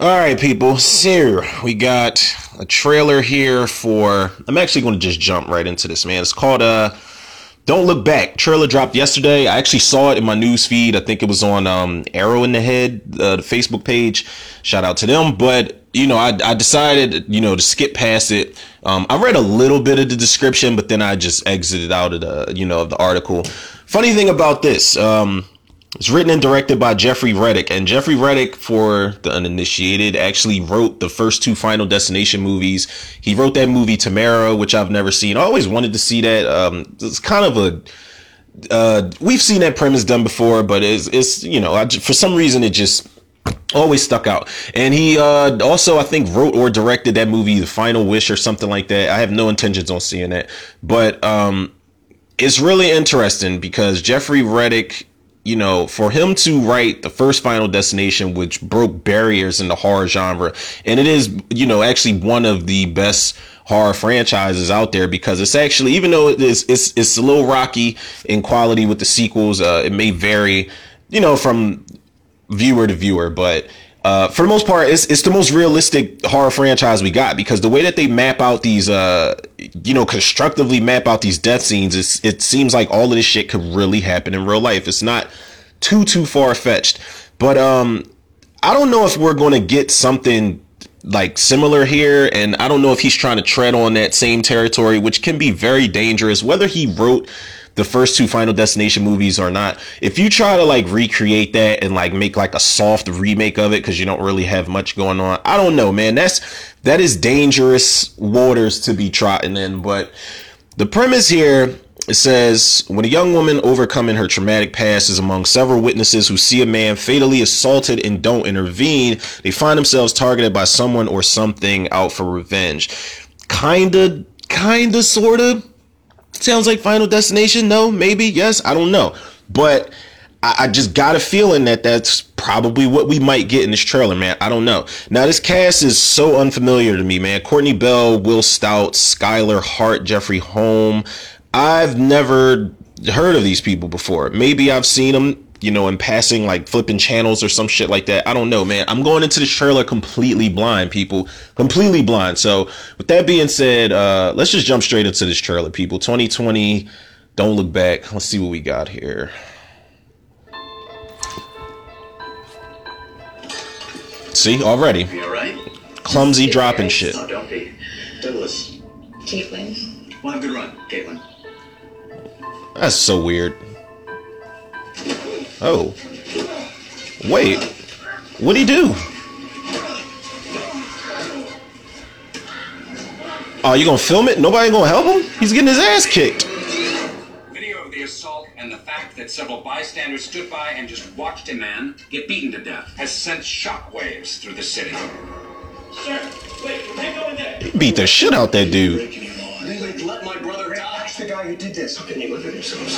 All right, people. So we got a trailer here for. I'm actually going to just jump right into this, man. It's called uh, "Don't Look Back." Trailer dropped yesterday. I actually saw it in my news feed. I think it was on um, Arrow in the Head, uh, the Facebook page. Shout out to them. But you know, I, I decided you know to skip past it. Um, I read a little bit of the description, but then I just exited out of the you know of the article. Funny thing about this. Um, it's written and directed by Jeffrey Reddick, and Jeffrey Reddick, for the uninitiated, actually wrote the first two Final Destination movies. He wrote that movie Tamara, which I've never seen. I always wanted to see that. Um, it's kind of a uh, we've seen that premise done before, but it's it's you know I, for some reason it just always stuck out. And he uh, also I think wrote or directed that movie The Final Wish or something like that. I have no intentions on seeing that, but um, it's really interesting because Jeffrey Reddick you know, for him to write the first Final Destination, which broke barriers in the horror genre, and it is, you know, actually one of the best horror franchises out there because it's actually, even though it is, it's, it's a little rocky in quality with the sequels, uh, it may vary, you know, from viewer to viewer, but uh, for the most part, it's it's the most realistic horror franchise we got because the way that they map out these, uh, you know, constructively map out these death scenes, it's, it seems like all of this shit could really happen in real life. It's not too too far fetched, but um, I don't know if we're going to get something like similar here, and I don't know if he's trying to tread on that same territory, which can be very dangerous. Whether he wrote the first two Final Destination movies or not. If you try to like recreate that and like make like a soft remake of it because you don't really have much going on, I don't know, man. That's that is dangerous waters to be trotting in. But the premise here it says when a young woman overcoming her traumatic past is among several witnesses who see a man fatally assaulted and don't intervene, they find themselves targeted by someone or something out for revenge. Kinda, kinda, sorta sounds like Final Destination. No, maybe, yes, I don't know. But I, I, just got a feeling that that's probably what we might get in this trailer, man. I don't know. Now, this cast is so unfamiliar to me, man. Kourtney Bell, Will Stout, Skylar Hart, Jeffrey Holm. I've never heard of these people before. Maybe I've seen them you know, in passing, like flipping channels or some shit like that. I don't know, man. I'm going into the trailer completely blind, people. Completely blind. So, with that being said, uh, let's just jump straight into this trailer, people. 2020, don't look back. Let's see what we got here. See, already. You? Clumsy dropping shit. Oh, don't be. Douglas. Caitlin. Well, have a good run, Caitlin. That's so weird. Oh. Wait. What'd he do? Oh, you gonna film it? Nobody gonna help him? He's getting his ass kicked. Video of the assault and the fact that several bystanders stood by and just watched a man get beaten to death has sent shockwaves through the city. Sir, wait, you can't go in there. He beat the shit out that dude. Guy who did this. How can you live with yourselves?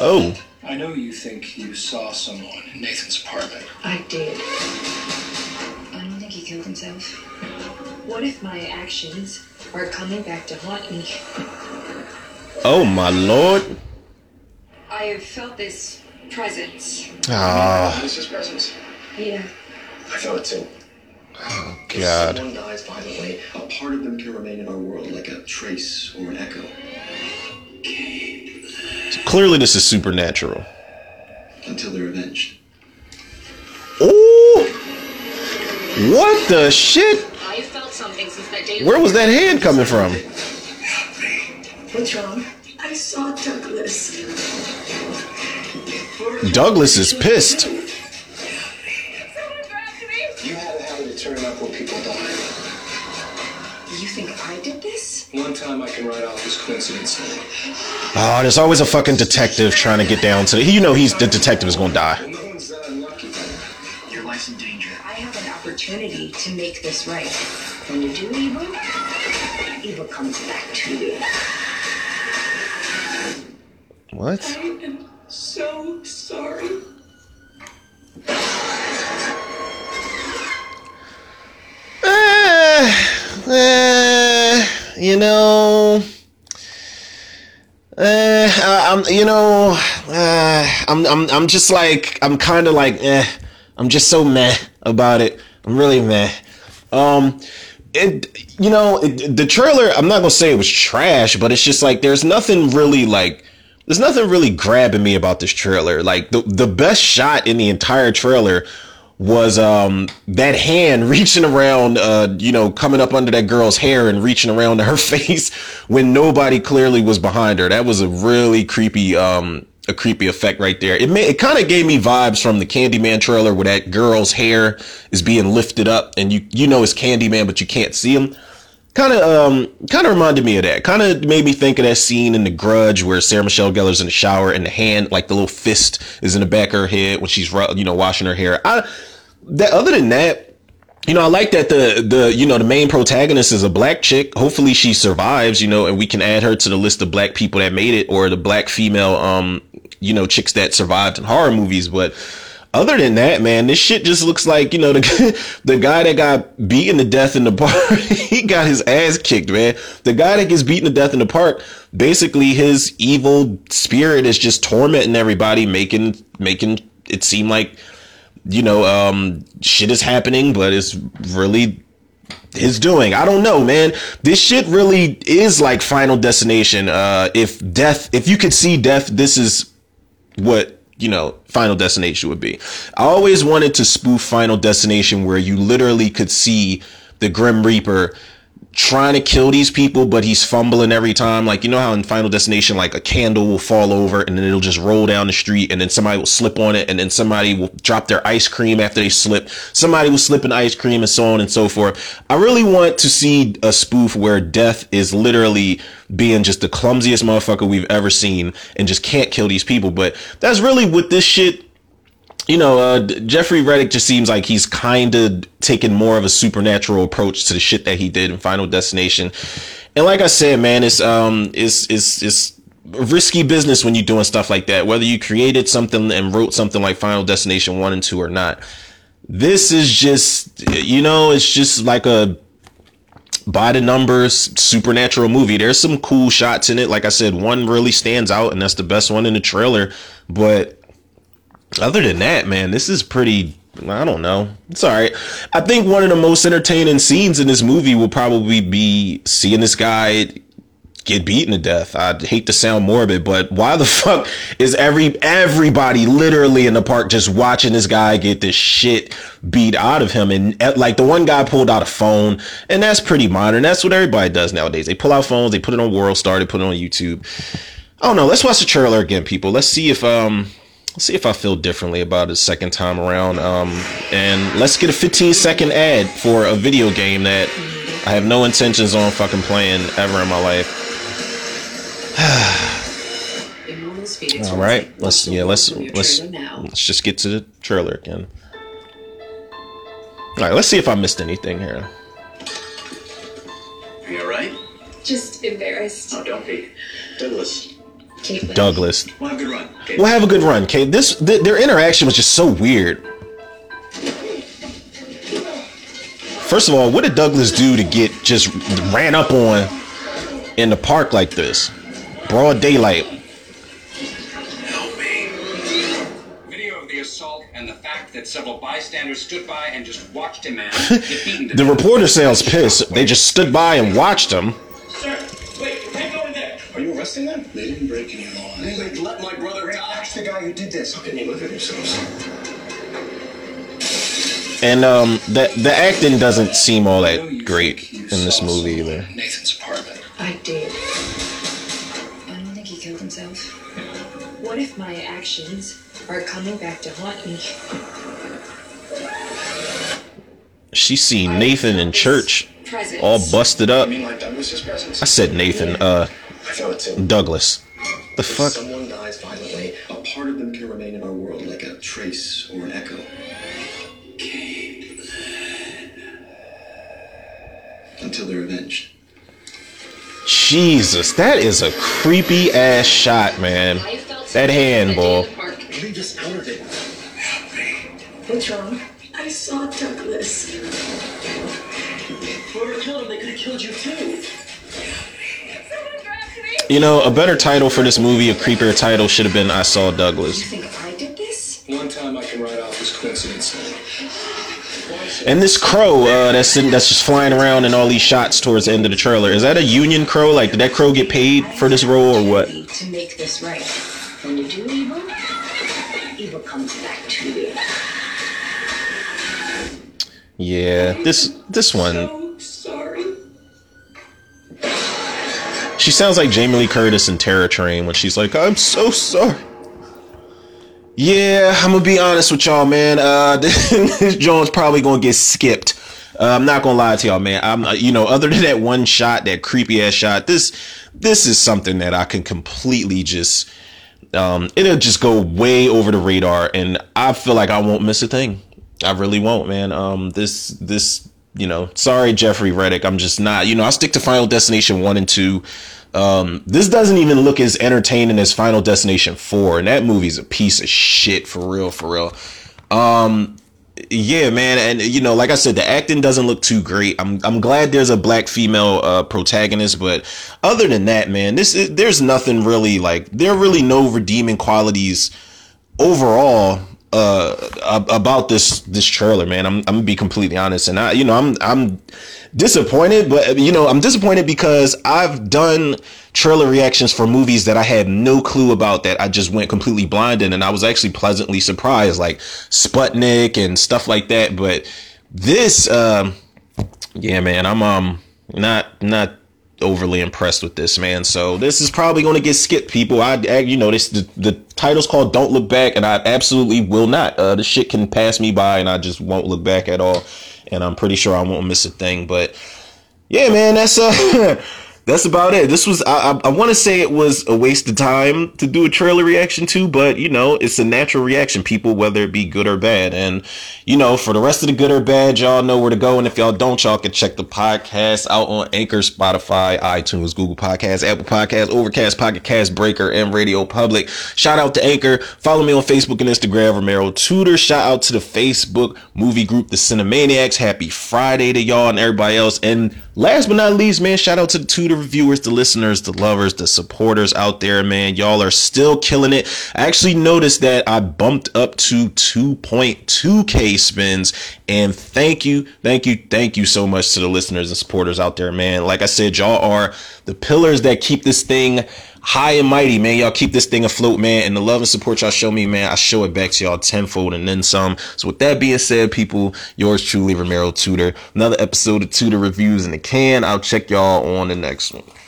Oh. I know you think you saw someone in Nathan's apartment. I did. I don't think he killed himself. What if my actions are coming back to haunt me? Oh my lord. I have felt this presence. Ah, This is presence. Yeah. I felt it too. If God. someone dies violently, a part of them can remain in our world like a trace or an echo. Clearly, this is supernatural. Until they're avenged. Oh. What the shit? I felt something since that day. Where was that hand coming from? What's wrong? I saw Douglas. Douglas is pissed. Time I can write off as coincidence. Oh, there's always a fucking detective trying to get down to the. You know, he's the detective is gonna die. No one's that unlucky. Your life's in danger. I have an opportunity to make this right. When you do evil, evil comes back to you. What? I am so sorry. Eh, eh, you know. I, I'm, you know, uh, I'm I'm I'm just like I'm kind of like eh. I'm just so meh about it. I'm really meh. Um, it you know it, the trailer. I'm not gonna say it was trash, but it's just like there's nothing really like there's nothing really grabbing me about this trailer. Like the the best shot in the entire trailer was um that hand reaching around uh you know coming up under that girl's hair and reaching around to her face when nobody clearly was behind her. That was a really creepy um a creepy effect right there. It may it kind of gave me vibes from the candyman trailer where that girl's hair is being lifted up and you you know it's candyman but you can't see him. Kind of um kind of reminded me of that. Kind of made me think of that scene in the grudge where sarah michelle gellar's in the shower and the hand like the little fist is in the back of her head when she's you know washing her hair. I that other than that, you know, I like that the the you know the main protagonist is a black chick. Hopefully she survives, you know, and we can add her to the list of black people that made it or the black female um you know chicks that survived in horror movies, but other than that, man, this shit just looks like, you know, the the guy that got beaten to death in the park, he got his ass kicked, man. The guy that gets beaten to death in the park, basically his evil spirit is just tormenting everybody, making making it seem like you know, um, shit is happening, but it's really his doing. I don't know, man. This shit really is like Final Destination. Uh, if death, if you could see death, this is what you know Final Destination would be. I always wanted to spoof Final Destination where you literally could see the Grim Reaper trying to kill these people, but he's fumbling every time. Like, you know how in Final Destination, like a candle will fall over and then it'll just roll down the street and then somebody will slip on it and then somebody will drop their ice cream after they slip. Somebody will slip an ice cream and so on and so forth. I really want to see a spoof where death is literally being just the clumsiest motherfucker we've ever seen and just can't kill these people. But that's really what this shit you know, uh, Jeffrey Reddick just seems like he's kind of taking more of a supernatural approach to the shit that he did in Final Destination. And like I said, man, it's um, it's it's it's risky business when you're doing stuff like that. Whether you created something and wrote something like Final Destination one and two or not, this is just you know, it's just like a by the numbers supernatural movie. There's some cool shots in it. Like I said, one really stands out, and that's the best one in the trailer. But other than that, man, this is pretty. I don't know. It's all right. I think one of the most entertaining scenes in this movie will probably be seeing this guy get beaten to death. I hate to sound morbid, but why the fuck is every everybody literally in the park just watching this guy get this shit beat out of him? And eh, like the one guy pulled out a phone, and that's pretty modern. That's what everybody does nowadays. They pull out phones, they put it on World Star, they put it on YouTube. I don't know. Let's watch the trailer again, people. Let's see if um see if I feel differently about it second time around. Um, and let's get a 15 second ad for a video game that I have no intentions on fucking playing ever in my life. All right, let's yeah, let's let's let's just get to the trailer again. All right, let's see if I missed anything here. Are you alright? Just embarrassed. Oh, don't be. Douglas, Caitlin. Douglas, Well, have a good run. Okay. we'll have a good run, Kate. This th- their interaction was just so weird. First of all, what did Douglas do to get just ran up on in the park like this? Broad daylight. Help me. Video of the assault and the fact that several bystanders stood by and just watched him man The reporter sounds pissed. They just stood by and watched him. Sir, wait, you can't go in there. are you arresting them? They didn't break any laws. The guy who did this. How can you look at yourselves? And um, the the acting doesn't seem all I know you that great in this movie either. Nathan's apartment. I did. I don't think he killed himself. What if my actions are coming back to haunt me? She seen Nathan in church, Presence. all busted up. You mean like Douglas's presence? I said Nathan, uh, I felt it too. Douglas. The If fuck? Jesus, that is a creepy ass shot, man. That handball. in the park. Leave us out of it. What's wrong? I saw Douglas. Whoever killed him, they could have killed you too. You know, a better title for this movie, a creepier title, should have been "I Saw Douglas." You think I did this? One time I can write off as coincidence. And this crow uh, that's in, that's just flying around in all these shots towards the end of the trailer. Is that a union crow? Like, did that crow get paid for this role or what? To make this right. When you do evil, evil comes back to you. Yeah, this this one. So sorry. She sounds like Jamie Lee Curtis in Terror Train when she's like, "I'm so sorry." Yeah, I'm gonna be honest with y'all, man. Uh, this Jones probably gonna get skipped. Uh, I'm not gonna lie to y'all, man. I'm, uh, you know, other than that one shot, that creepy ass shot, this, this is something that I can completely just, um, it'll just go way over the radar, and I feel like I won't miss a thing. I really won't, man. Um, this, this, you know, sorry, Jeffrey Reddick. I'm just not, you know, I stick to Final Destination one and two. Um, this doesn't even look as entertaining as Final Destination 4, and that movie's a piece of shit for real, for real. Um, yeah, man, and you know, like I said, the acting doesn't look too great. I'm I'm glad there's a black female uh, protagonist, but other than that, man, this is, there's nothing really like there are really no redeeming qualities overall uh about this this trailer man. I'm i'm gonna be completely honest. And i you know i'm i'm disappointed but you know i'm disappointed because i've done trailer reactions for movies that i had no clue about that i just went completely blind in and i was actually pleasantly surprised like sputnik and stuff like that. But this um yeah man i'm um not not overly impressed with this man. So this is probably going to get skipped people. I, I you know this the, the title's called don't look back and i absolutely will not. Uh the shit can pass me by and i just won't look back at all and i'm pretty sure i won't miss a thing but yeah man that's uh that's about it. This was I I, I want to say it was a waste of time to do a trailer reaction to, but you know it's a natural reaction, people, whether it be good or bad. And you know for the rest of the good or bad, y'all know where to go. And if y'all don't, y'all can check the podcast out on Anchor, Spotify, iTunes, Google Podcasts, Apple Podcasts, Overcast, Pocket Cast, Breaker, and Radio Public. Shout out to Anchor. Follow me on Facebook and Instagram, Romero Tutor. Shout out to the Facebook movie group, The Cinemaniacs. Happy Friday to y'all and everybody else. And last but not least, man, shout out to the Tutor reviewers, the listeners, the lovers, the supporters out there, man. Y'all are still killing it. I actually noticed that I bumped up to 2.2k spins. And thank you, thank you, thank you so much to the listeners and supporters out there, man. Like I said, y'all are the pillars that keep this thing high and mighty, man. Y'all keep this thing afloat, man. And the love and support y'all show me, man, I show it back to y'all tenfold and then some. So with that being said, people, yours truly, Romero Tutor. Another episode of Tutor Reviews in the can. I'll check y'all on the next one.